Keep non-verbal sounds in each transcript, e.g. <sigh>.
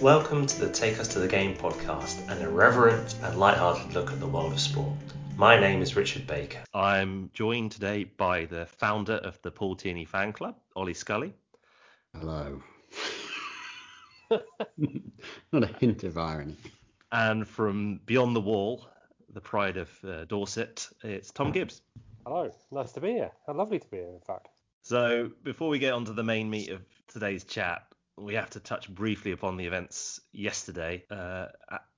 Welcome to the Take Us to the Game podcast, an irreverent and light-hearted look at the world of sport. My name is Richard Baker. I'm joined today by the founder of the Paul Tierney fan club, Oli Scully. Hello. <laughs> Not a hint of irony. And from beyond the wall, the pride of uh, Dorset, it's Tom Gibbs. Hello, nice to be here. How lovely to be here, in fact. So, before we get on to the main meat of today's chat, we have to touch briefly upon the events yesterday. Uh,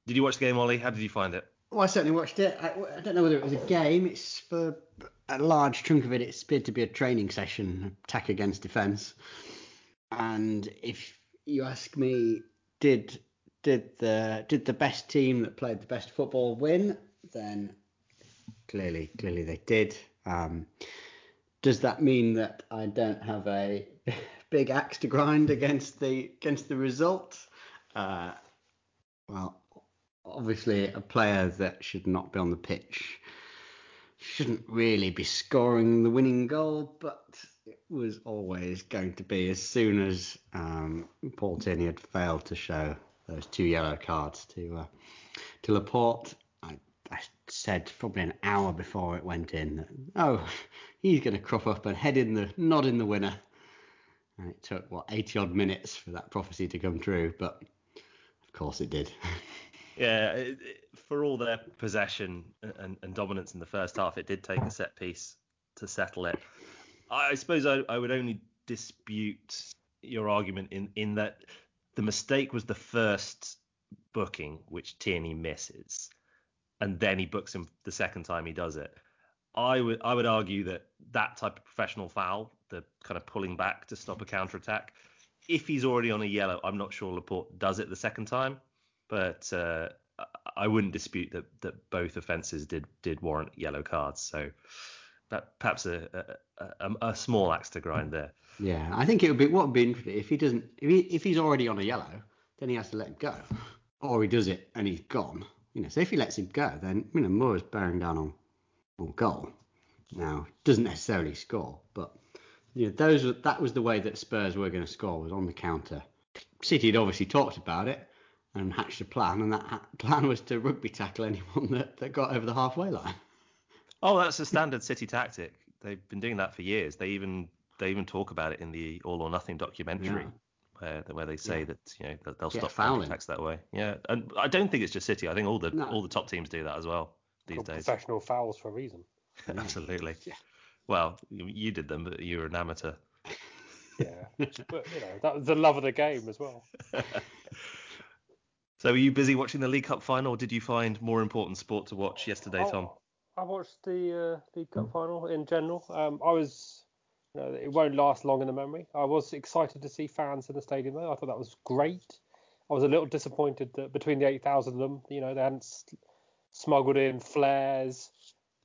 did you watch the game, Oli? How did you find it? Well, I certainly watched it. I, I, don't know whether it was a game. It's for a large chunk of it. It appeared to be a training session, attack against defence. And if you ask me, did did the did the best team that played the best football win? Then clearly, clearly they did. Um, does that mean that I don't have a big axe to grind against the against the result? Uh, well, obviously, a player that should not be on the pitch shouldn't really be scoring the winning goal, but it was always going to be as soon as um, Paul Tierney had failed to show those two yellow cards to uh, to Laporte. I, I said probably an hour before it went in that oh <laughs> he's going to crop up and head in the nod in the winner. And it took what 80 odd minutes for that prophecy to come true, but of course it did. <laughs> yeah, it, it, for all their possession and, and, dominance in the first half, it did take a set piece to settle it. I suppose I, I would only dispute your argument in in that the mistake was the first booking which Tierney misses, and then he books him the second time he does it. I would I would argue that that type of professional foul, the kind of pulling back to stop a counter attack, if he's already on a yellow, I'm not sure Laporte does it the second time, but uh, I wouldn't dispute that that both offences did did warrant yellow cards. So that perhaps a, a, a, small axe to grind there. Yeah, I think it would be what would be interesting if he doesn't if he if he's already on a yellow, then he has to let him go, or he does it and he's gone. You know, so if he lets him go, then you know Moura's bearing down on on goal. Now doesn't necessarily score, but you know those that was the way that Spurs were going to score was on the counter. City had obviously talked about it and hatched a plan, and that plan was to rugby tackle anyone that, that got over the halfway line. Oh, that's a standard City tactic. They've been doing that for years. They even they even talk about it in the All or Nothing documentary. Yeah. Where, where they say yeah. that you know that they'll stop fouling attacks that way. Yeah, and I don't think it's just City. I think all the no. all the top teams do that as well these days. Professional fouls for a reason. <laughs> Absolutely. Yeah. Well, you did them, but you were an amateur. yeah, <laughs> but you know that was the love of the game as well. <laughs> so, were you busy watching the League Cup final, or did you find more important sport to watch yesterday, Tom? I watched the uh, League Cup final in general. Um, I was, you know, it won't last long in the memory. I was excited to see fans in the stadium though. I thought that was great. I was a little disappointed that between the 8,000 of them, you know, they hadn't smuggled in flares,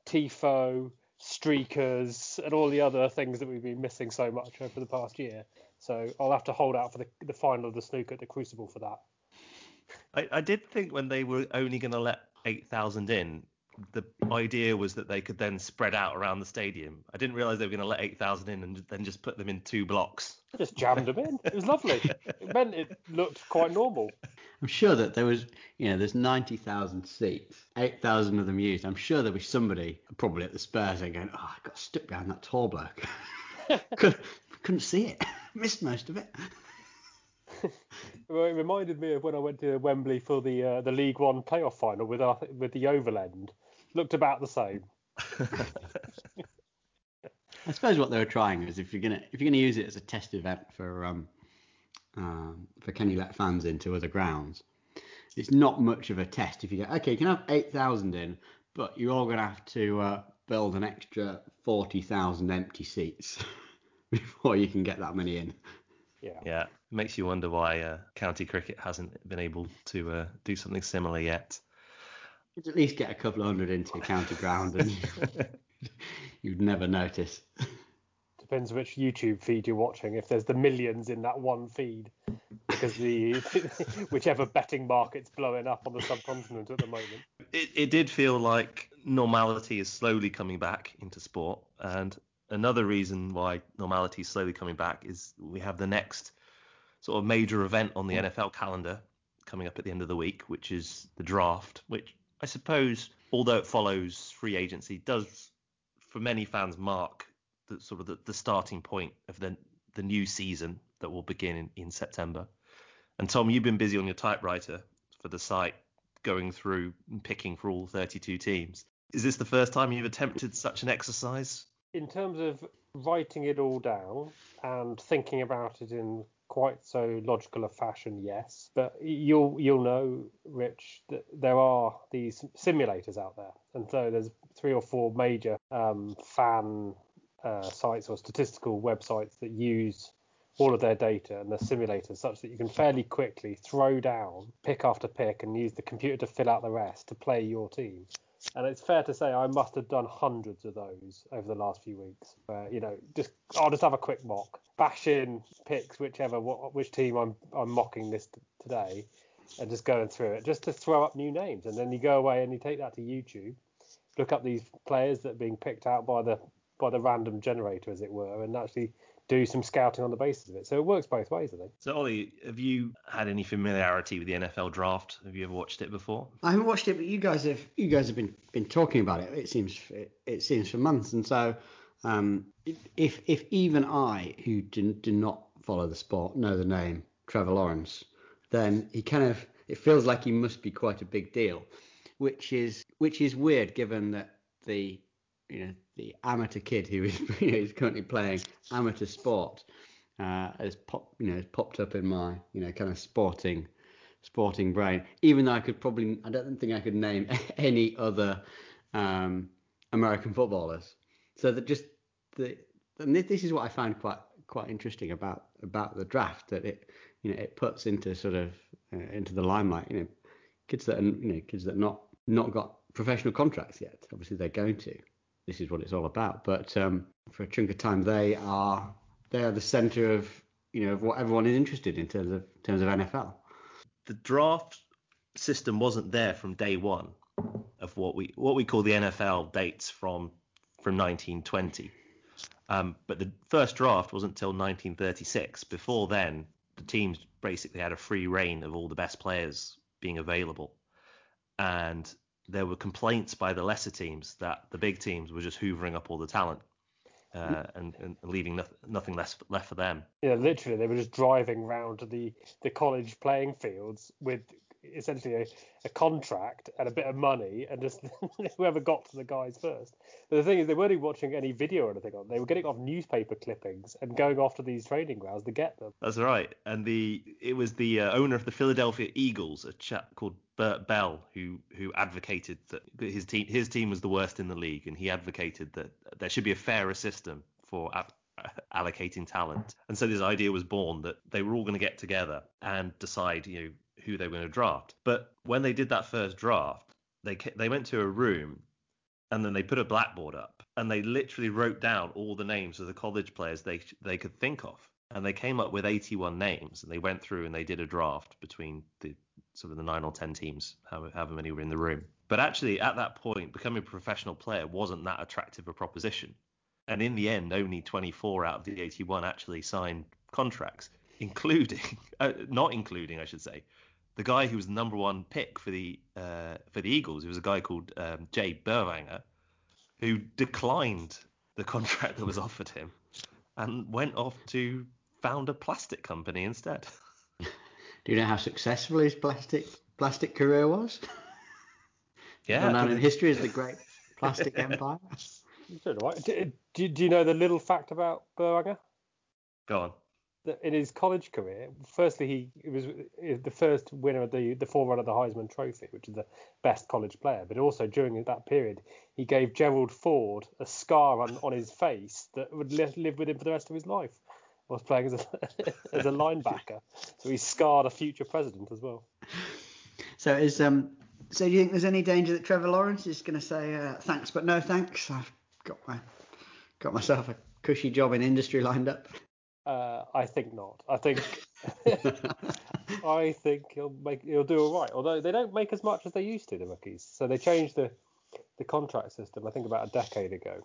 tifo, streakers, and all the other things that we've been missing so much over the past year. So I'll have to hold out for the, the final of the snooker at the Crucible for that. I, I did think when they were only going to let 8,000 in, the idea was that they could then spread out around the stadium. I didn't realize they were going to let 8,000 in and then just put them in two blocks. They just jammed them in. It was lovely. It meant it looked quite normal. I'm sure that there was, you know, there's 90,000 seats, 8,000 of them used. I'm sure there'll be somebody, probably at the Spurs, going, oh, I got stuck behind that tall bloke. <laughs> Could, couldn't see it. <laughs> Missed most of it. well, it reminded me of when I went to Wembley for the uh, the League One playoff final with our, with the Overland looked about the same. <laughs> I suppose what they were trying is if you're gonna if you're gonna use it as a test event for um, um, for can you let fans into other grounds, it's not much of a test if you go okay you can have eight thousand in, but you're all gonna have to uh, build an extra forty thousand empty seats <laughs> before you can get that many in. Yeah. Yeah. It makes you wonder why uh, county cricket hasn't been able to uh, do something similar yet. You'd at least get a couple of hundred into your county ground and <laughs> you'd never notice. Depends which YouTube feed you're watching. If there's the millions in that one feed, because the <laughs> whichever betting market's blowing up on the subcontinent at the moment. It, it did feel like normality is slowly coming back into sport, and another reason why normality is slowly coming back is we have the next sort of major event on the NFL calendar, coming up at the end of the week, which is the draft, which I suppose, although it follows free agency, does for many fans mark the sort of the, the starting point of the the new season that will begin in, in September. And Tom, you've been busy on your typewriter for the site, going through and picking for all 32 teams. Is this the first time you've attempted such an exercise? In terms of writing it all down and thinking about it in quite so logical a fashion, yes. But you'll you'll know, Rich, that there are these simulators out there, and so there's three or four major um, fan uh, sites or statistical websites that use all of their data and the simulators such that you can fairly quickly throw down pick after pick and use the computer to fill out the rest to play your team. And it's fair to say I must have done hundreds of those over the last few weeks. Where you know, just I'll just have a quick mock, bash in picks whichever which team I'm I'm mocking this today, and just going through it just to throw up new names. And then you go away and you take that to YouTube, look up these players that are being picked out by the by the random generator, as it were, and actually do some scouting on the basis of it. So it works both ways, I think. So Oli, have you had any familiarity with the NFL draft? Have you ever watched it before? I haven't watched it, but you guys have you guys have been been talking about it. It seems it, it seems for months, and so um, if if even I, who do, do not follow the sport, know the name Trevor Lawrence, then he kind of it feels like he must be quite a big deal, which is which is weird given that the you know the amateur kid who is <laughs> you know, is currently playing amateur sport uh, has pop you know has popped up in my you know kind of sporting sporting brain. Even though I could probably I don't think I could name <laughs> any other um, American footballers. So that just the and this is what I find quite quite interesting about about the draft that it you know it puts into sort of uh, into the limelight you know kids that are you know kids that not not got professional contracts yet obviously they're going to this is what it's all about. But um, for a chunk of time, they are they are the centre of you know of what everyone is interested in terms of terms of NFL. The draft system wasn't there from day one of what we what we call the NFL dates from from 1920. Um, but the first draft wasn't until 1936. Before then, the teams basically had a free rein of all the best players being available, and there were complaints by the lesser teams that the big teams were just hoovering up all the talent uh, and, and, leaving nothing, nothing less left for them. Yeah, literally, they were just driving round the, the college playing fields with essentially a, a contract and a bit of money, and just <laughs> whoever got to the guys first. But the thing is, they weren't even watching any video or anything on. They were getting off newspaper clippings and going off to these training grounds to get them. That's right. And the it was the uh, owner of the Philadelphia Eagles, a chap called Bert Bell, who who advocated that his team his team was the worst in the league, and he advocated that there should be a fairer system for allocating talent. And so this idea was born that they were all going to get together and decide, you know, who they were going to draft. But when they did that first draft, they they went to a room and then they put a blackboard up and they literally wrote down all the names of the college players they they could think of. And they came up with 81 names and they went through and they did a draft between the sort of the nine or ten teams however, however many were in the room. But actually at that point becoming a professional player wasn't that attractive a proposition. And in the end only 24 out of the 81 actually signed contracts including <laughs> uh, not including i should say the guy who was the number one pick for the uh, for the Eagles, it was a guy called um, Jay Berwanger, who declined the contract that was offered him and went off to found a plastic company instead. Do you know how successful his plastic plastic career was? <laughs> Yeah, known in history as the <laughs> Great Plastic Empire. <laughs> Do, do, do you know the little fact about Berwanger? Go on in his college career, firstly he was the first winner of the the forerunner of the Heisman Trophy, which is the best college player. But also during that period, he gave Gerald Ford a scar on, on his face that would live, with him for the rest of his life. Was playing as a <laughs> as a linebacker, so he scarred a future president as well. So is um so do you think there's any danger that Trevor Lawrence is going to say uh, thanks but no thanks? I've got my got myself a cushy job in industry lined up. Uh, I think not. I think <laughs> I think he'll make he'll do all right. Although they don't make as much as they used to, the rookies. So they changed the the contract system. I think about a decade ago,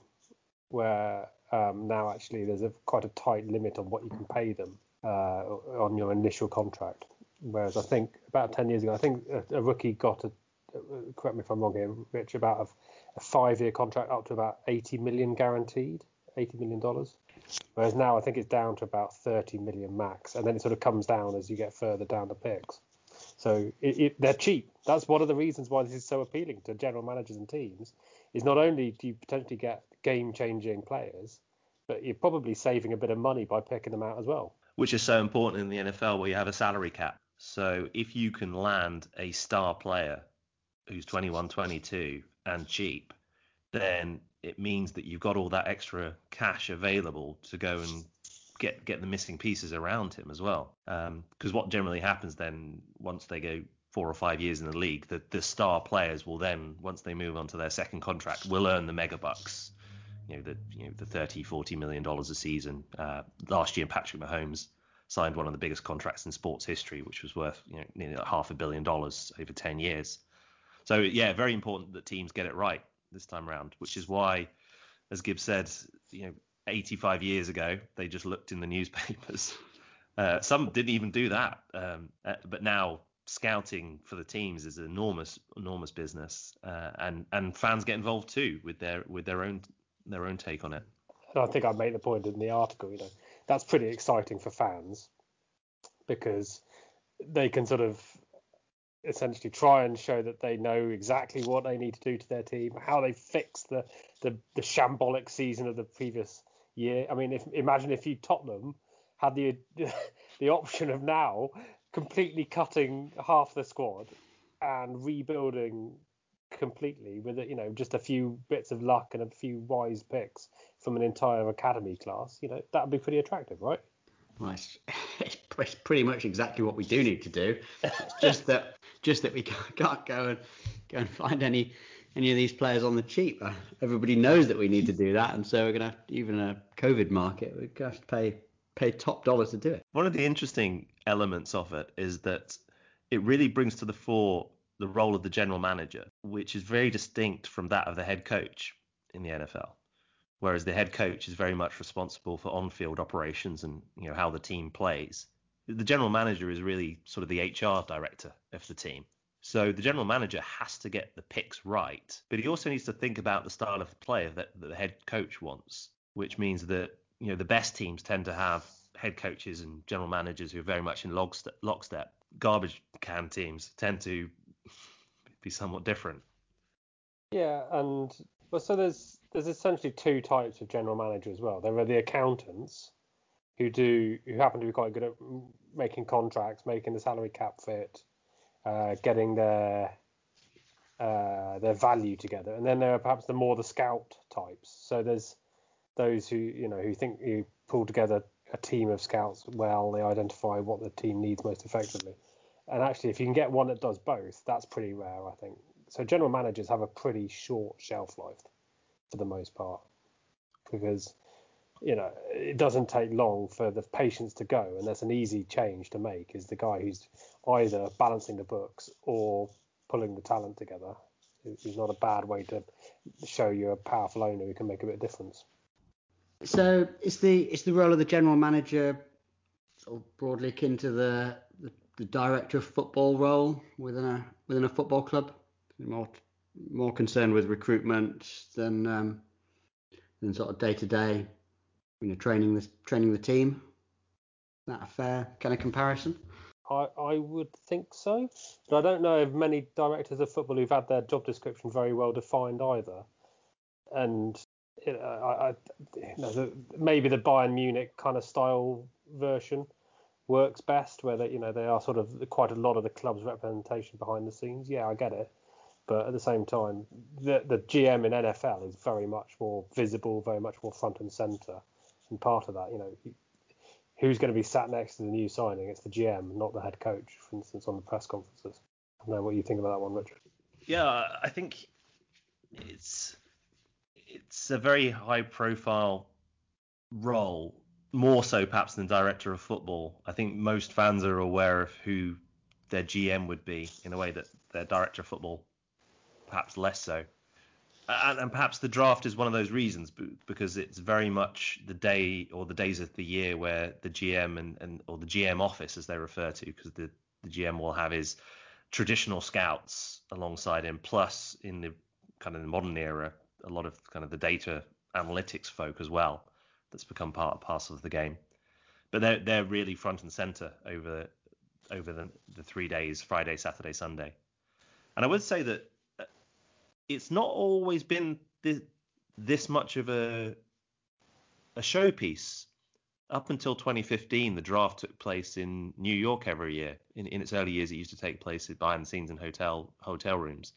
where um, now actually there's a quite a tight limit on what you can pay them uh, on your initial contract. whereas I think about 10 years ago, I think a, a rookie got a correct me if I'm wrong here, Rich, about a, a five-year contract up to about 80 million guaranteed, 80 million dollars. Whereas now I think it's down to about 30 million max, and then it sort of comes down as you get further down the picks. So it, it, they're cheap. That's one of the reasons why this is so appealing to general managers and teams. Is not only do you potentially get game-changing players, but you're probably saving a bit of money by picking them out as well. Which is so important in the NFL where you have a salary cap. So if you can land a star player who's 21, 22 and cheap, then it means that you've got all that extra cash available to go and get get the missing pieces around him as well. Because um, what generally happens then, once they go four or five years in the league, the, the star players will then, once they move on to their second contract, will earn the mega bucks. You know, the you know the 30, 40 million dollars a season. Uh, last year, Patrick Mahomes signed one of the biggest contracts in sports history, which was worth you know nearly half a billion dollars over 10 years. So yeah, very important that teams get it right this time around, which is why, as Gibbs said, you know, 85 years ago they just looked in the <laughs> newspapers. Uh, some didn't even do that, um, uh, but now scouting for the teams is an enormous, enormous business, uh, and and fans get involved too with their with their own their own take on it. And I think I made the point in the article. You know, that's pretty exciting for fans because they can sort of essentially try and show that they know exactly what they need to do to their team, how they fix the the, the shambolic season of the previous year. I mean, if imagine if you Tottenham had the <laughs> the option of now completely cutting half the squad and rebuilding completely with you know just a few bits of luck and a few wise picks from an entire academy class, you know that would be pretty attractive, right? Well, it's, <laughs> it's pretty much exactly what we do need to do. It's just that just that we <laughs> can't go and go and find any any of these players on the cheap. Uh, everybody knows that we need to do that, and so we're gonna even in a COVID market, we're gonna have to pay pay top dollars to do it. One of the interesting elements of it is that it really brings to the fore the role of the general manager, which is very distinct from that of the head coach in the NFL. Whereas the head coach is very much responsible for on-field operations and you know how the team plays the general manager is really sort of the HR director of the team. So the general manager has to get the picks right, but he also needs to think about the style of the player that, that the head coach wants, which means that you know the best teams tend to have head coaches and general managers who are very much in lockstep. Garbage can teams tend to be somewhat different. Yeah, and well, so there's there's essentially two types of general manager as well. There are the accountants who do who happen to be quite good at making contracts, making the salary cap fit, uh, getting their uh, their value together, and then there are perhaps the more the scout types. So there's those who you know who think you pull together a team of scouts well, they identify what the team needs most effectively. And actually, if you can get one that does both, that's pretty rare, I think. So general managers have a pretty short shelf life for the most part because you know, it doesn't take long for the patience to go, and that's an easy change to make. Is the guy who's either balancing the books or pulling the talent together. Is not a bad way to show you're a powerful owner who can make a bit of difference. So, is the is the role of the general manager sort of broadly akin to the, the, the director of football role within a within a football club? More more concerned with recruitment than um, than sort of day to day you know, training the training the team. Is that a fair kind of comparison? I, I would think so, but I don't know of many directors of football who've had their job description very well defined either. And I, I, you know, the, maybe the Bayern Munich kind of style version works best, where they, you know, they are sort of quite a lot of the club's representation behind the scenes. Yeah, I get it, but at the same time, the the GM in NFL is very much more visible, very much more front and center part of that, you know, who's going to be sat next to the new signing? It's the GM, not the head coach, for instance, on the press conferences. I know what you think about that one, Richard. Yeah, I think it's it's a very high profile role, more so perhaps than director of football. I think most fans are aware of who their GM would be in a way that their director of football perhaps less so and, and, perhaps the draft is one of those reasons because it's very much the day or the days of the year where the GM and, and or the GM office as they refer to because the the GM will have his traditional scouts alongside him, plus in the kind of the modern era, a lot of kind of the data analytics folk as well. That's become part and parcel of the game. But they're they're really front and center over over the, the three days, Friday, Saturday, Sunday. And I would say that uh, it's not always been this, this much of a a showpiece. Up until 2015, the draft took place in New York every year. In, in its early years, it used to take place behind the scenes in hotel hotel rooms.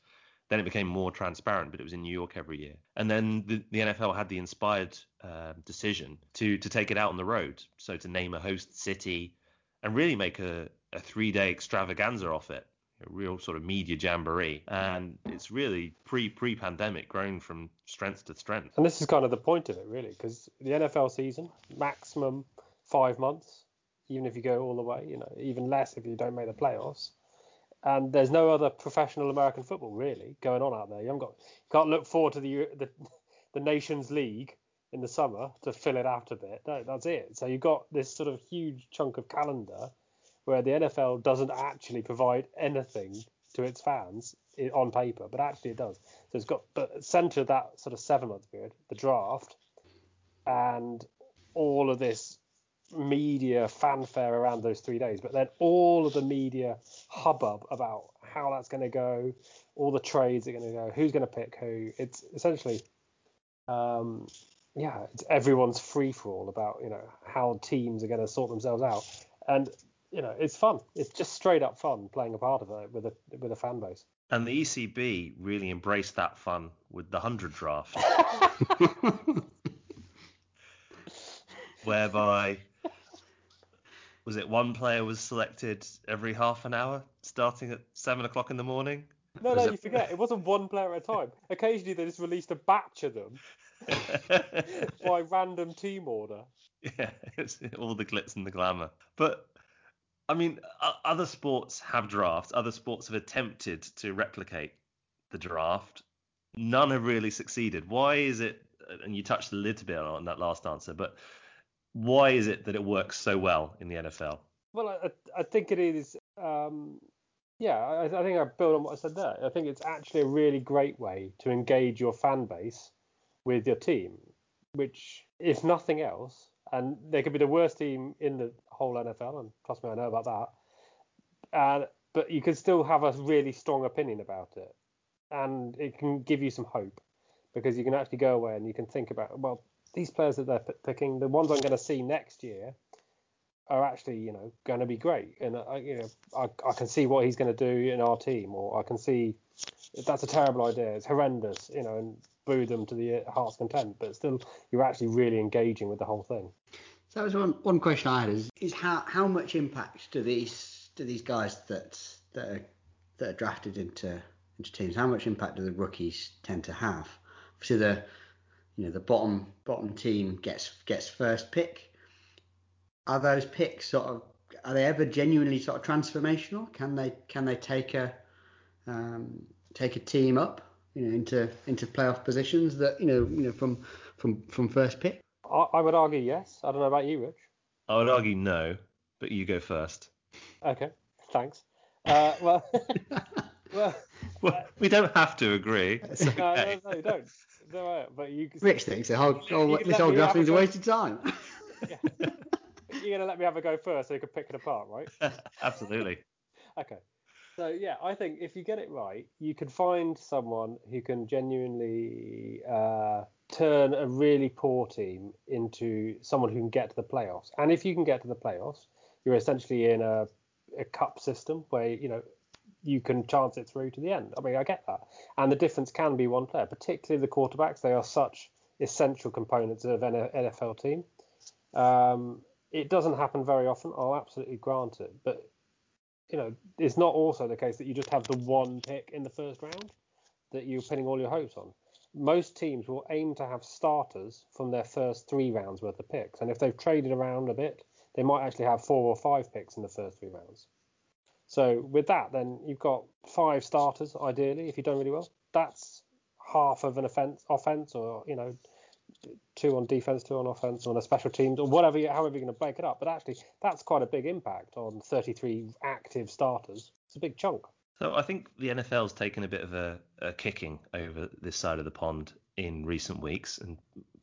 Then it became more transparent, but it was in New York every year. And then the, the NFL had the inspired uh, decision to to take it out on the road, so to name a host city and really make a, a three day extravaganza off it a real sort of media jamboree, and it's really pre pre pandemic, growing from strength to strength. And this is kind of the point of it, really, because the NFL season maximum five months, even if you go all the way, you know, even less if you don't make the playoffs. And there's no other professional American football really going on out there. You haven't got, you can't look forward to the the, the Nations League in the summer to fill it out a bit. No, that's it. So you've got this sort of huge chunk of calendar where the NFL doesn't actually provide anything to its fans on paper, but actually it does. So it's got but centre that sort of seven month period, the draft, and all of this media fanfare around those three days, but then all of the media hubbub about how that's going to go, all the trades are going to go, who's going to pick who. It's essentially, um, yeah, it's everyone's free for all about you know how teams are going to sort themselves out, and you know, it's fun. It's just straight up fun playing a part of it with a with a fan base. And the ECB really embraced that fun with the hundred draft, <laughs> whereby was it one player was selected every half an hour, starting at seven o'clock in the morning. No, no, you forget. It wasn't one player at a time. Occasionally they just released a batch of them <laughs> by random team order. yeah, <laughs> it's all the glitz and the glamour. But I mean, other sports have drafts. Other sports have attempted to replicate the draft. None have really succeeded. Why is it? And you touched a little bit on that last answer, but why is it that it works so well in the NFL? Well, I, I- think it is. Um, yeah, I, I think I build on what I said there. I think it's actually a really great way to engage your fan base with your team, which, if nothing else, and they could be the worst team in the whole NFL, and trust me, I know about that. But you can still have a really strong opinion about it, and it can give you some hope because you can actually go away and you can think about well, these players that they're p- picking, the ones I'm going to see next year are actually, you know, going to be great. And I, you know, I, I can see what he's going to do in our team, or I can see that's a terrible idea. It's horrendous, you know, and boo them to the heart's content. But still, you're actually really engaging with the whole thing. So that was one, one question I had is, is how, how much impact do these do these guys that that are, that are drafted into into teams how much impact do the rookies tend to have? Obviously the you know the bottom bottom team gets gets first pick. Are those picks sort of are they ever genuinely sort of transformational? Can they can they take a um, take a team up you know into into playoff positions that you know you know from from from first pick? I, I would argue yes. I don't know about you, Rich. I would argue no, but you go first. Okay, thanks. Uh, well, <laughs> well, Well, we don't have to agree. <laughs> It's no, okay. no, no, you don't. No, uh, but you. Rich thinks the whole, You whole can this whole me draft is a a waste of time. <laughs> Yeah. You're gonna let me have a go first, so you can pick it apart, right? Absolutely. Okay. So yeah, I think if you get it right, you can find someone who can genuinely uh, turn a really poor team into someone who can get to the playoffs. And if you can get to the playoffs, you're essentially in a, a cup system where you know you can chance it through to the end. I mean, I get that. And the difference can be one player, particularly the quarterbacks. They are such essential components of an NFL team. Um, it doesn't happen very often. I'll absolutely grant it, but you know, it's not also the case that you just have the one pick in the first round that you're pinning all your hopes on. Most teams will aim to have starters from their first three rounds worth of picks, and if they've traded around a bit, they might actually have four or five picks in the first three rounds. So with that, then you've got five starters ideally. If you've done really well, that's half of an offense, offense, or you know, two on defense, two on offense, on a special teams, or whatever, you, however you're going to break it up. But actually, that's quite a big impact on 33 active starters. It's a big chunk. So I think the NFL's taken a bit of a, a kicking over this side of the pond in recent weeks, and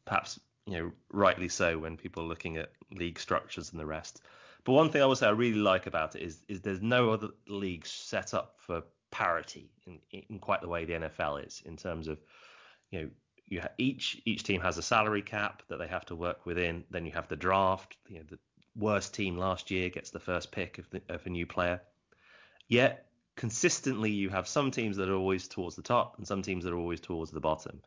perhaps you know rightly so when people are looking at league structures and the rest. But one thing I will say I really like about it is is there's no other league set up for parity in, in quite the way the NFL is in terms of you know you each each team has a salary cap that they have to work within. Then you have the draft. You know the worst team last year gets the first pick of, the, of a new player. Yet consistently you have some teams that are always towards the top and some teams that are always towards the bottom.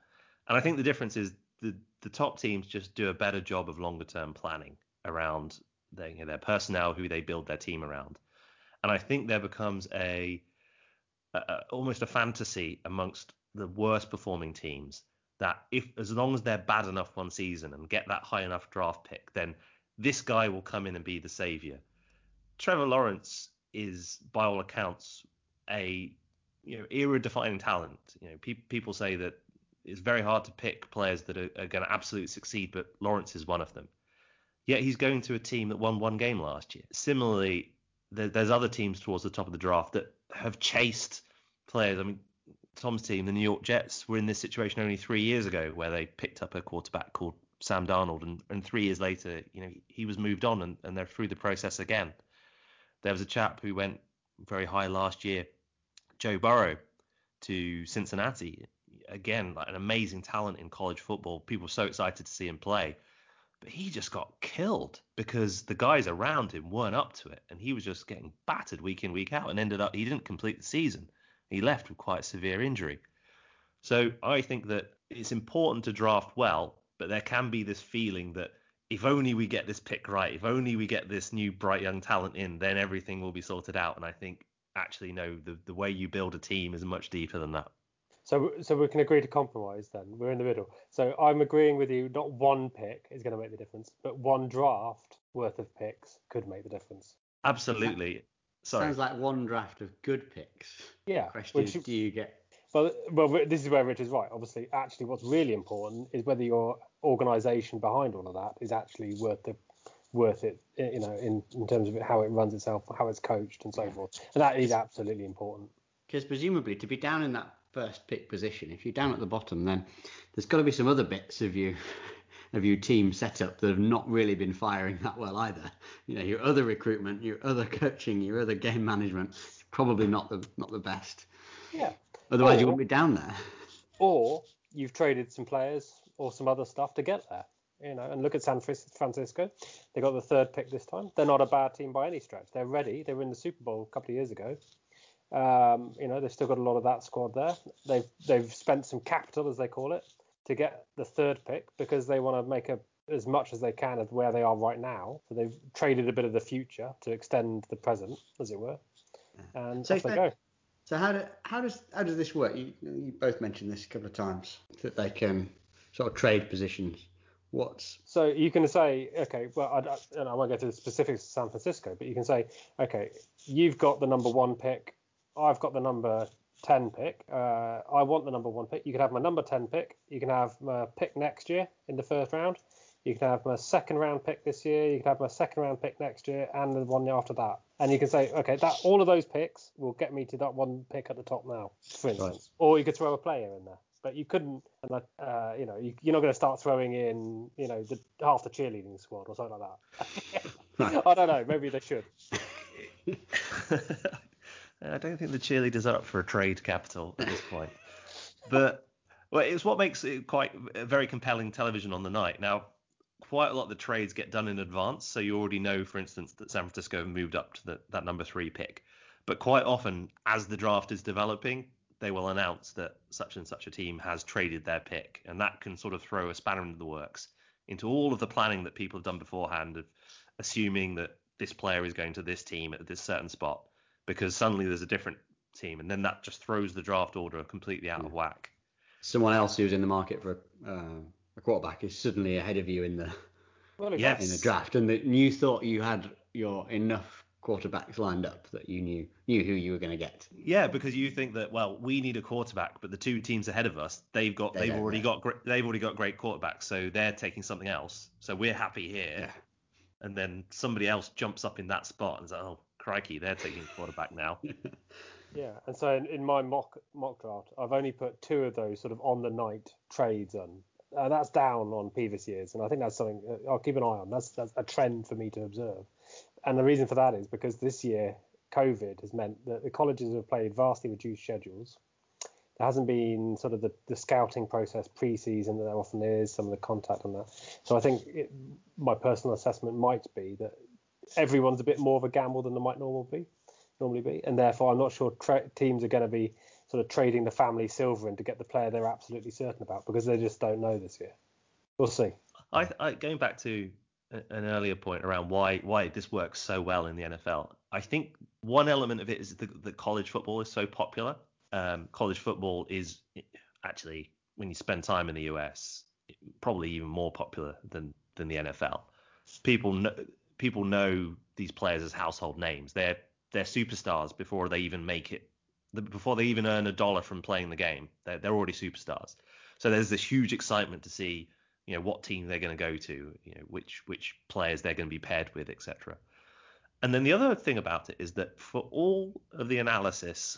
And I think the difference is the the top teams just do a better job of longer term planning around their you know, their personnel, who they build their team around. And I think there becomes a, a, almost a fantasy amongst the worst performing teams that if as long as they're bad enough one season and get that high enough draft pick, then this guy will come in and be the savior. Trevor Lawrence is, by all accounts, a you know era-defining talent. You know, pe- people say that it's very hard to pick players that are, are going to absolutely succeed, but Lawrence is one of them. Yet he's going to a team that won one game last year. Similarly, there, there's other teams towards the top of the draft that have chased players. I mean, Tom's team, the New York Jets, were in this situation only three years ago, where they picked up a quarterback called Sam Darnold, and, and three years later, you know, he was moved on, and, and they're through the process again. There was a chap who went very high last year, Joe Burrow, to Cincinnati. Again, like an amazing talent in college football. People were so excited to see him play. But he just got killed because the guys around him weren't up to it. And he was just getting battered week in, week out and ended up, he didn't complete the season. He left with quite a severe injury. So I think that it's important to draft well, but there can be this feeling that if only we get this pick right, if only we get this new bright young talent in, then everything will be sorted out. And I think actually no, the, the way you build a team is much deeper than that. So, so we can agree to compromise then. We're in the middle. So I'm agreeing with you. Not one pick is going to make the difference, but one draft worth of picks could make the difference. Absolutely. Sorry. Sounds like one draft of good picks. Yeah. Question which- is, do you get? Well, well, this is where Rich is right. Obviously, actually, what's really important is whether your organisation behind all of that is actually worth the worth it. Eh, you know, in, in terms of how it runs itself, how it's coached, and so forth. And that is absolutely important. Because presumably to be down in that first pick position, if you're down at the bottom, then there's got to be some other bits of you <laughs> of your team setup that have not really been firing that well either. You know, your other recruitment, your other coaching, your other game management, probably not the not the best. Yeah. Otherwise, you Or- wouldn't be down there. Or you've traded some players or some other stuff to get there. You know, and look at San Francisco. They got the third pick this time. They're not a bad team by any stretch. They're ready. They were in the Super Bowl a couple of years ago. Um, you know, they've still got a lot of that squad there. They've they've spent some capital, as they call it, to get the third pick because they want to make a as much as they can of where they are right now. So they've traded a bit of the future to extend the present, as it were. And So off they go. So how do, how does how does this work? You, you both mentioned this a couple of times that they can sort of trade positions. What's So you can say, okay, well, I, and I won't go to the specifics of San Francisco, but you can say, okay, you've got the number one pick, I've got the number 10 pick. Uh, I want the number one pick. You can have my number 10 pick. You can have my pick next year in the first round. You can have my second round pick this year. You can have my second round pick next year and the one after that. And you can say, okay, that all of those picks will get me to that one pick at the top now, for instance. Or you could throw a player in there. But you couldn't, and like, uh, you know, you, you're not going to start throwing in, you know, the, half the cheerleading squad or something like that. <laughs> I don't know. Maybe they should. <laughs> I don't think the cheerleaders are up for a trade capital at this point. But well, it's what makes it quite a very compelling television on the night. Now, quite a lot of the trades get done in advance, so you already know, for instance, that San Francisco moved up to the, that number three pick. But quite often, as the draft is developing, they will announce that such and such a team has traded their pick, and that can sort of throw a spanner into the works into all of the planning that people have done beforehand of assuming that this player is going to this team at this certain spot because suddenly there's a different team, and then that just throws the draft order completely out of whack. someone else who's in the market for uh, a quarterback is suddenly ahead of you in the Well, Yes. in the draft, and that you thought you had your enough quarterbacks lined up that you knew knew who you were going to get. Yeah, because you think that well, we need a quarterback, but the two teams ahead of us, they've got They they've already yeah. got great, they've already got great quarterbacks, so they're taking something else. So we're happy here, Yeah. and then somebody else jumps up in that spot and says, oh crikey, they're taking quarterback now. <laughs> Yeah, and so in, in my mock mock draft, I've only put two of those sort of on the night trades on, and that's down on previous years, and I think that's something uh, I'll keep an eye on. That's that's a trend for me to observe, and the reason for that is because this year COVID has meant that the colleges have played vastly reduced schedules. There hasn't been sort of the, the scouting process pre-season that there often is, some of the contact on that. So I think it, my personal assessment might be that everyone's a bit more of a gamble than they might normally be normally be, and therefore I'm not sure tra- teams are going to be sort of trading the family silver in to get the player they're absolutely certain about because they just don't know this year. We'll see. I, I going back to an earlier point around why why this works so well in the NFL. I think one element of it is that, college football is so popular. Um, college football is actually when you spend time in the US, probably even more popular than than the NFL. People know people know these players as household names. They're they're superstars before they even make it before they even earn a dollar from playing the game. They're, they're already superstars. So there's this huge excitement to see, you know, what team they're going to go to, you know, which which players they're going to be paired with, etc. And then the other thing about it is that for all of the analysis,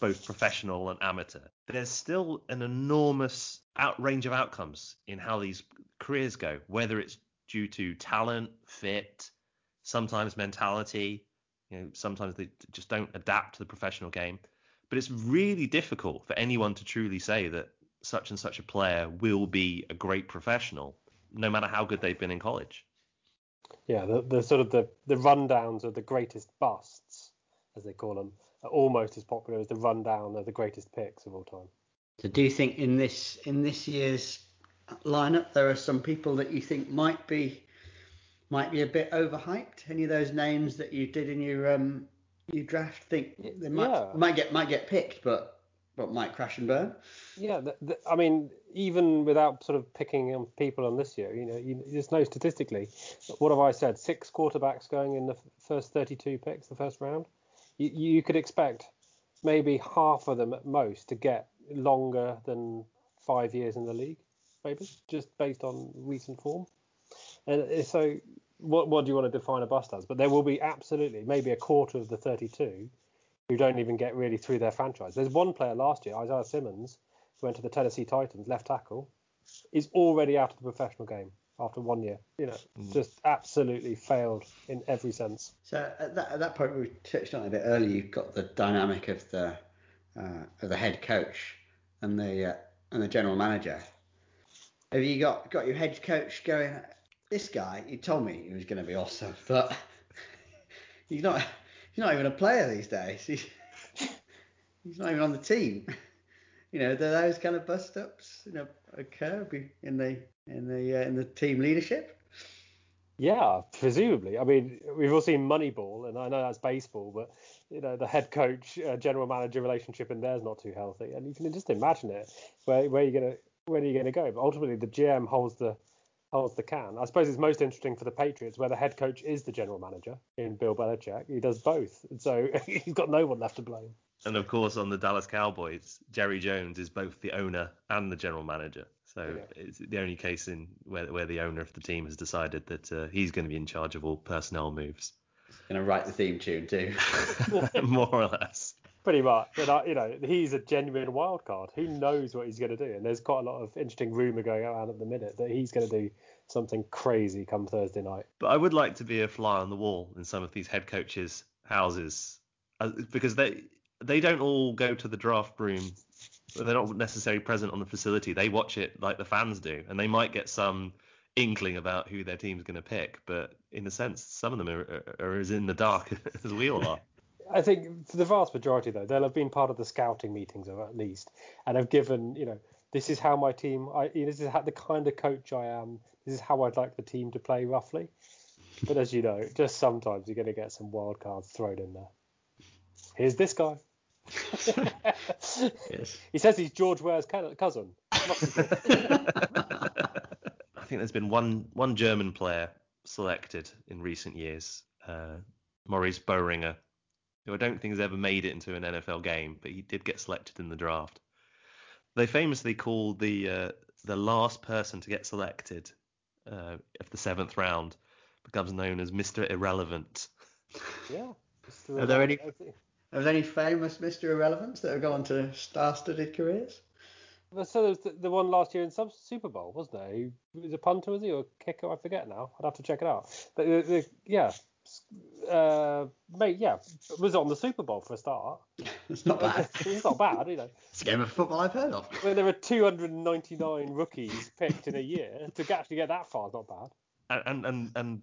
both professional and amateur, there's still an enormous out range of outcomes in how these careers go, whether it's due to talent, fit, sometimes mentality, you know, sometimes they just don't adapt to the professional game. But it's really difficult for anyone to truly say that such and such a player will be a great professional, no matter how good they've been in college. Yeah, the, the sort of the, the rundowns of the greatest busts, as they call them, are almost as popular as the rundown of the greatest picks of all time. So do you think in this in this year's lineup there are some people that you think might be might be a bit overhyped? Any of those names that you did in your um your draft think they might Yeah. might get might get picked, but but might crash and burn? Yeah, the, the, I mean, even without sort of picking on people on this year, you know, you just know statistically, what have I said? Six quarterbacks going in the first 32 picks, the first round. You, you could expect maybe half of them at most to get longer than five years in the league, maybe just based on recent form. And uh, so, what what do you want to define a bust as? But there will be absolutely maybe a quarter of the 32 who don't even get really through their franchise. There's one player last year, Isaiah Simmons, who went to the Tennessee Titans, left tackle, is already out of the professional game after one year. You know, just absolutely failed in every sense. So at that, at that point we touched on it a bit earlier. You've got the dynamic of the uh, of the head coach and the uh, and the general manager. Have you got got your head coach going? This guy, you told me he was going to be awesome, <laughs> but <laughs> he's not. He's not even a player these days. <laughs> He's, he's not even on the team. <laughs> You know, those kind of bust ups, you know, occur in the in the uh, in the team leadership? Yeah, presumably. I mean, we've all seen Moneyball, and I know that's baseball, but you know, the head coach, uh, general manager relationship in there is not too healthy, and you can just imagine it. Where where are you gonna where are you gonna go? But ultimately, the GM holds the holds the can. I suppose it's most interesting for the Patriots, where the head coach is the general manager in Bill Belichick. He does both, and so <laughs> he's got no one left to blame. And of course, on the Dallas Cowboys, Jerry Jones is both the owner and the general manager. So Yeah. it's the only case in where where the owner of the team has decided that uh, he's going to be in charge of all personnel moves, Going to write the theme tune too. <laughs> more or less. Pretty much, and I, you know, he's a genuine wild card. Who knows what he's going to do? And there's quite a lot of interesting rumor going around at the minute that he's going to do something crazy come Thursday night. But I would like to be a fly on the wall in some of these head coaches' houses uh, because they they don't all go to the draft room. They're not necessarily present on the facility. They watch it like the fans do, and they might get some inkling about who their team's going to pick. But in a sense, some of them are, are, are as in the dark <laughs> as we all are. I think for the vast majority, though, they'll have been part of the scouting meetings, or at least, and have given, you know, this is how my team, I, this is how, the kind of coach I am. This is how I'd like the team to play, roughly. But as you know, just sometimes you're going to get some wild cards thrown in there. Here's this guy. <laughs> Yes. He says he's George Ware's cousin. Must be good. I think there's been one one German player selected in recent years. Uh, Maurice Boehringer, who I don't think has ever made it into an NFL game, but he did get selected in the draft. They famously called the uh, the last person to get selected uh, of the seventh round becomes known as Mr. Irrelevant. Yeah. Are there any- Are there any famous Mr. Irrelevants that have gone on to star-studded careers? Well, So there was the, the one last year in sub Super Bowl, wasn't there? He was a punter, was he, or a kicker? I forget now. I'd have to check it out. But the, the, yeah, uh, mate, yeah, was on the Super Bowl for a start. <laughs> It's not bad. <laughs> it's not bad, you know. It's a game of football I've heard of. When there are 299 rookies picked in a year, to actually get that far is not bad. And, and and and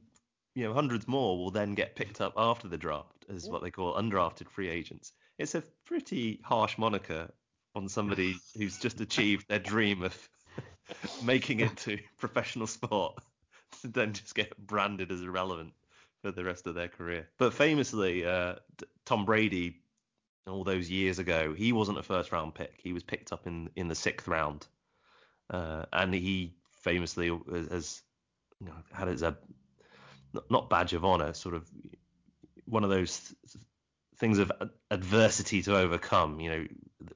you know hundreds more will then get picked up after the draft as what they call undrafted free agents. It's a pretty harsh moniker on somebody <laughs> who's just achieved their dream of making it to professional sport to then just get branded as irrelevant for the rest of their career. But famously, uh, Tom Brady, all those years ago, he wasn't a first round pick. He was picked up in in the sixth round, uh, and he famously has you know, had it as a not- not badge of honor, sort of one of those th- things of adversity to overcome. You know,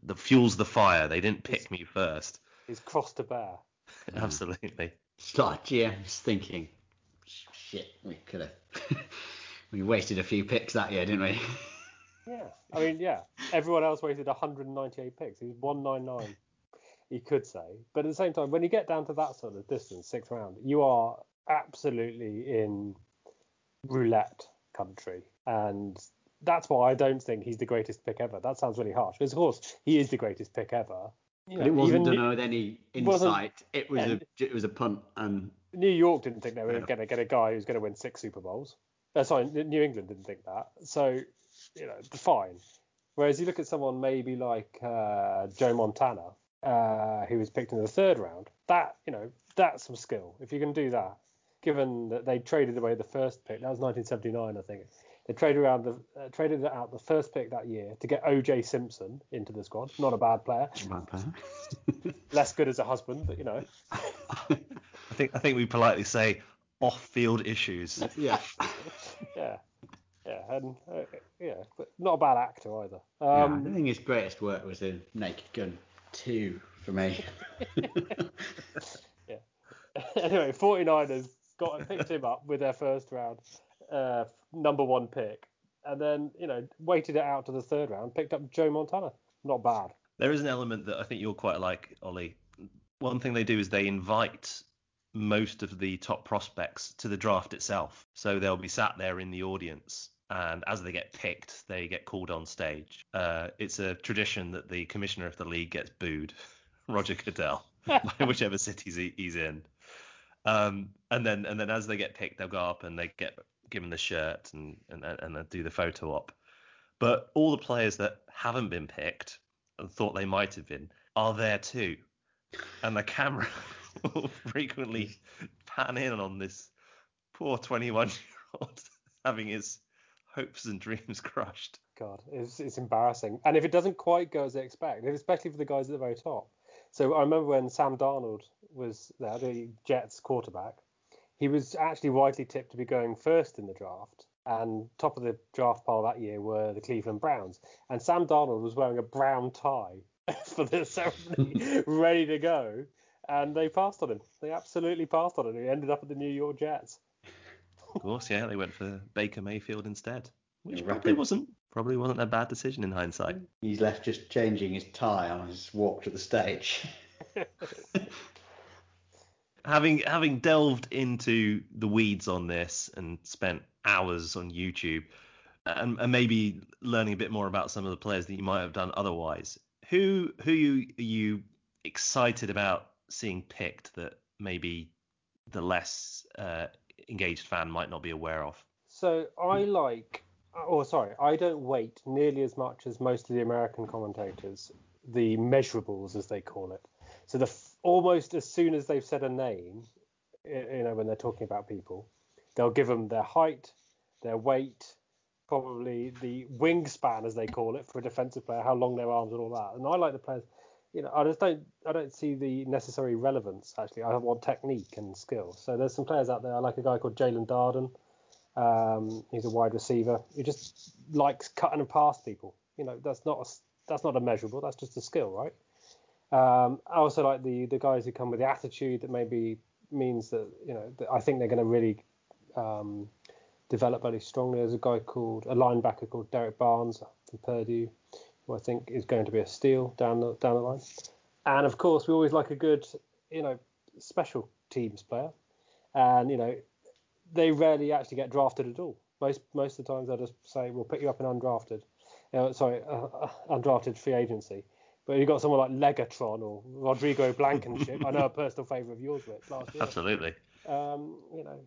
that fuels the fire. They didn't pick me first. He's crossed to bear. <laughs> Absolutely. It's like GM's thinking, shit, we could have. <laughs> we wasted a few picks that year, didn't we? <laughs> Yeah, I mean, yeah. Everyone else wasted 198 picks. He was 199. You could say, but at the same time, when you get down to that sort of distance, sixth round, you are absolutely in roulette country, and that's why I don't think he's the greatest pick ever. That sounds really harsh, because of course he is the greatest pick ever. You But it wasn't done with any insight. It was a it was a punt, and New York didn't think they were Yeah. going to get a guy who's going to win six Super Bowls. Uh, sorry, New England didn't think that. So, you know, fine. Whereas you look at someone maybe like uh, Joe Montana, uh, who was picked in the third round. That, you know, that's some skill. If you can do that, given that they traded away the first pick, that was 1979, I think. They traded around the uh, traded out the first pick that year to get O.J. Simpson into the squad. Not a bad player. bad player. <laughs> Less good as a husband, but you know. <laughs> I think I think we politely say off-field issues. <laughs> yeah. yeah, yeah, and uh, yeah, but not a bad actor either. yeah. I Um, think his greatest work was in Naked Gun 2 for me. <laughs> <laughs> Yeah. anyway, 49ers got picked him up with their first round uh, number one pick, and then you know waited it out to the third round, picked up Joe Montana. Not bad. There is an element that I think you'll quite like, Oli. One thing they do is they invite most of the top prospects to the draft itself. So they'll be sat there in the audience, and as they get picked, they get called on stage. Uh, it's a tradition that the commissioner of the league gets booed, <laughs> Roger Goodell, <laughs> by whichever city he's in. Um, and then and then as they get picked, they'll go up and they get given the shirt and and and, do the photo op. But all the players that haven't been picked and thought they might have been are there too. And the camera <laughs> will <laughs> frequently pan in on this poor 21 year old <laughs> having his hopes and dreams crushed. God, it's, it's embarrassing. And if it doesn't quite go as they expect, especially for the guys at the very top. So I remember when Sam Darnold was there, the Jets quarterback, he was actually widely tipped to be going first in the draft. And top of the draft pile that year were the Cleveland Browns. And Sam Darnold was wearing a brown tie <laughs> for the ceremony, ready to go. And they passed on him. They absolutely passed on him. He ended up at the New York Jets. Of course, yeah, they went for Baker Mayfield instead, which Yeah, probably rapid. wasn't probably wasn't a bad decision in hindsight. He's left just changing his tie on his walk to the stage. <laughs> having having delved into the weeds on this and spent hours on YouTube and, and maybe learning a bit more about some of the players that you might have done otherwise, who who you are you excited about seeing picked that maybe the less uh, engaged fan might not be aware of? So I like, oh sorry, I don't weight nearly as much as most of the American commentators the measurables as they call it. So the almost as soon as they've said a name, you know, when they're talking about people, they'll give them their height, their weight, probably the wingspan as they call it for a defensive player, how long their arms and all that. And I like the players. You know, I just don't, I don't see the necessary relevance. Actually, I want technique and skill. So there's some players out there. I like a guy called Jaelon Darden. Um, he's a wide receiver. He just likes cutting and past people. You know, that's not a, that's not a measurable. That's just a skill, right? Um, I also like the the guys who come with the attitude that maybe means that you know that I think they're going to really um, develop very strongly. There's a guy called a linebacker called Derrick Barnes from Purdue, who I think is going to be a steal down the down the line. And of course, we always like a good you know special teams player, and you know they rarely actually get drafted at all. Most most of the times they'll just say we'll pick you up in undrafted, uh, sorry, uh, uh, undrafted free agency. But you've got someone like Legatron or Rodrigo Blankenship. I know a personal favourite of yours, Rich, last year. Absolutely. Um, you know,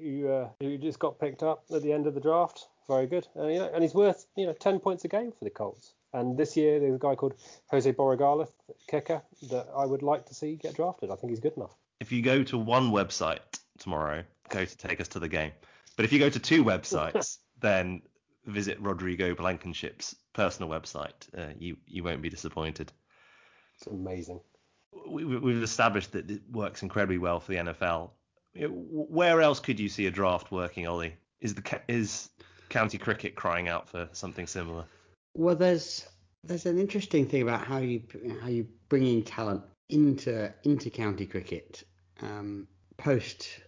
who, uh, who just got picked up at the end of the draft. Very good. Uh, you know, and he's worth you know 10 points a game for the Colts. And this year there's a guy called Jose Borregales, kicker, that I would like to see get drafted. I think he's good enough. If you go to one website tomorrow, go to take us to the game. But if you go to two websites, <laughs> then visit Rodrigo Blankenship's personal website. Uh, you you won't be disappointed. It's amazing. We, we've established that it works incredibly well for the NFL. Where else could you see a draft working, Oli? Is the is county cricket crying out for something similar? Well, there's there's an interesting thing about how you how you bringing talent into into county cricket um, post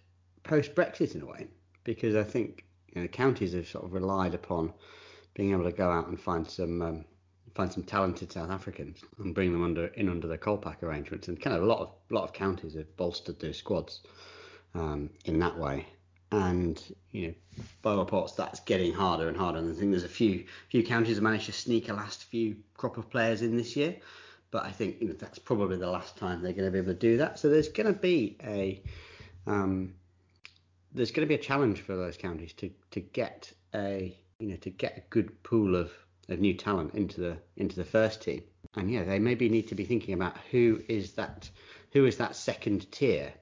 post Brexit in a way, because I think you know, counties have sort of relied upon being able to go out and find some um, find some talented South Africans and bring them under in under the Kolpak arrangements, and kind of a lot of lot of counties have bolstered their squads um, in that way. And you know, by reports, that's getting harder and harder. And I think there's a few few counties have managed to sneak a last few crop of players in this year, but I think you know that's probably the last time they're going to be able to do that. So there's going to be a um, there's going to be a challenge for those counties to to get a you know to get a good pool of, of new talent into the into the first team. And yeah, they maybe need to be thinking about who is that who is that second tier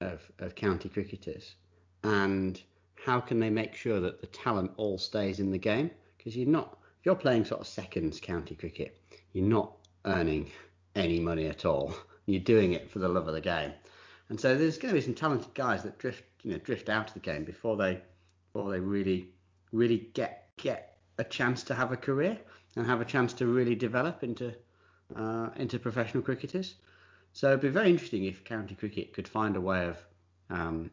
of, of county cricketers and how can they make sure that the talent all stays in the game? Because you're not if you're playing sort of seconds county cricket, you're not earning any money at all. <laughs> You're doing it for the love of the game. And so there's going to be some talented guys that drift you know drift out of the game before they before they really really get get a chance to have a career and have a chance to really develop into uh, into professional cricketers. So it'd be very interesting if county cricket could find a way of um,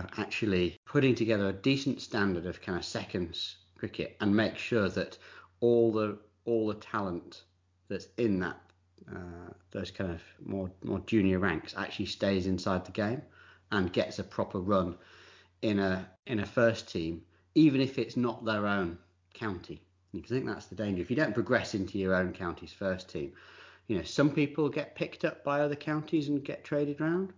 of actually putting together a decent standard of kind of seconds cricket and make sure that all the all the talent that's in that uh, those kind of more more junior ranks actually stays inside the game and gets a proper run in a in a first team, even if it's not their own county. I think that's the danger. If you don't progress into your own county's first team, you know some people get picked up by other counties and get traded around,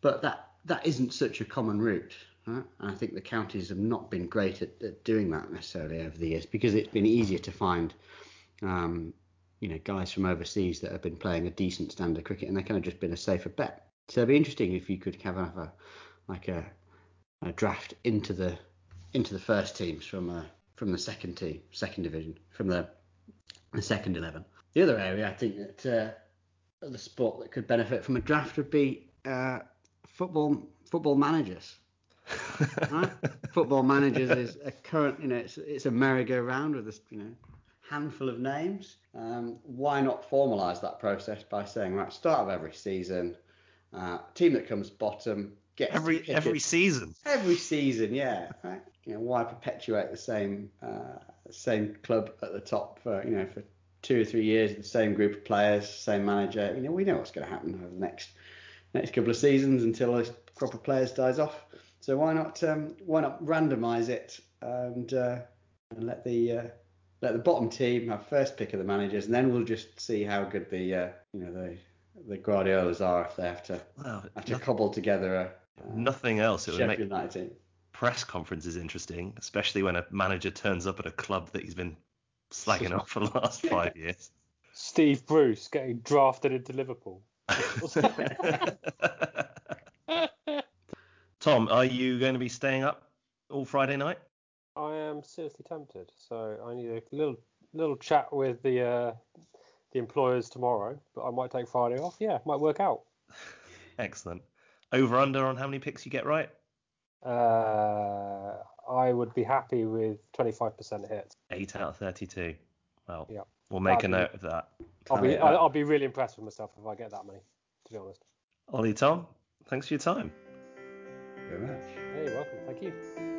but that that isn't such a common route. Right? And I think the counties have not been great at, at, doing that necessarily over the years because it's been easier to find, um, you know, guys from overseas that have been playing a decent standard cricket and they kind of just been a safer bet. So it'd be interesting if you could have a like a, a draft into the into the first teams from uh, from the second team, second division, from the the second eleven. The other area I think that uh, the sport that could benefit from a draft would be uh, football football managers. <laughs> right? Football managers is a current, you know, it's, it's a merry-go-round with a you know handful of names. Um, why not formalise that process by saying, right, start of every season, uh, team that comes bottom gets every every season. Every season, yeah. Right? You know, why perpetuate the same uh, same club at the top for you know for two or three years, the same group of players, same manager. You know, we know what's going to happen over the next next couple of seasons until a crop of players dies off. So why not um, why not randomise it and, uh, and let the uh, let the bottom team have first pick of the managers, and then we'll just see how good the uh, you know the the Guardiolas are if they have to well, have to nothing, cobble together a uh, nothing else. It would make United team. press conferences interesting, especially when a manager turns up at a club that he's been slagging <laughs> off for the last five years. Steve Bruce getting drafted into Liverpool. <laughs> Tom, are you going to be staying up all Friday night? I am seriously tempted, so I need a little little chat with the uh, the employers tomorrow, but I might take Friday off. Yeah, might work out. <laughs> Excellent. Over under on how many picks you get right? Uh, I would be happy with 25% hit. 8 out of 32. Well, Yeah. we'll make a That'd be- note of that. I'll be I'll. I'll be really impressed with myself if I get that many. To be honest. Oli, Tom, thanks for your time. Very much. Hey, you're welcome. Thank you.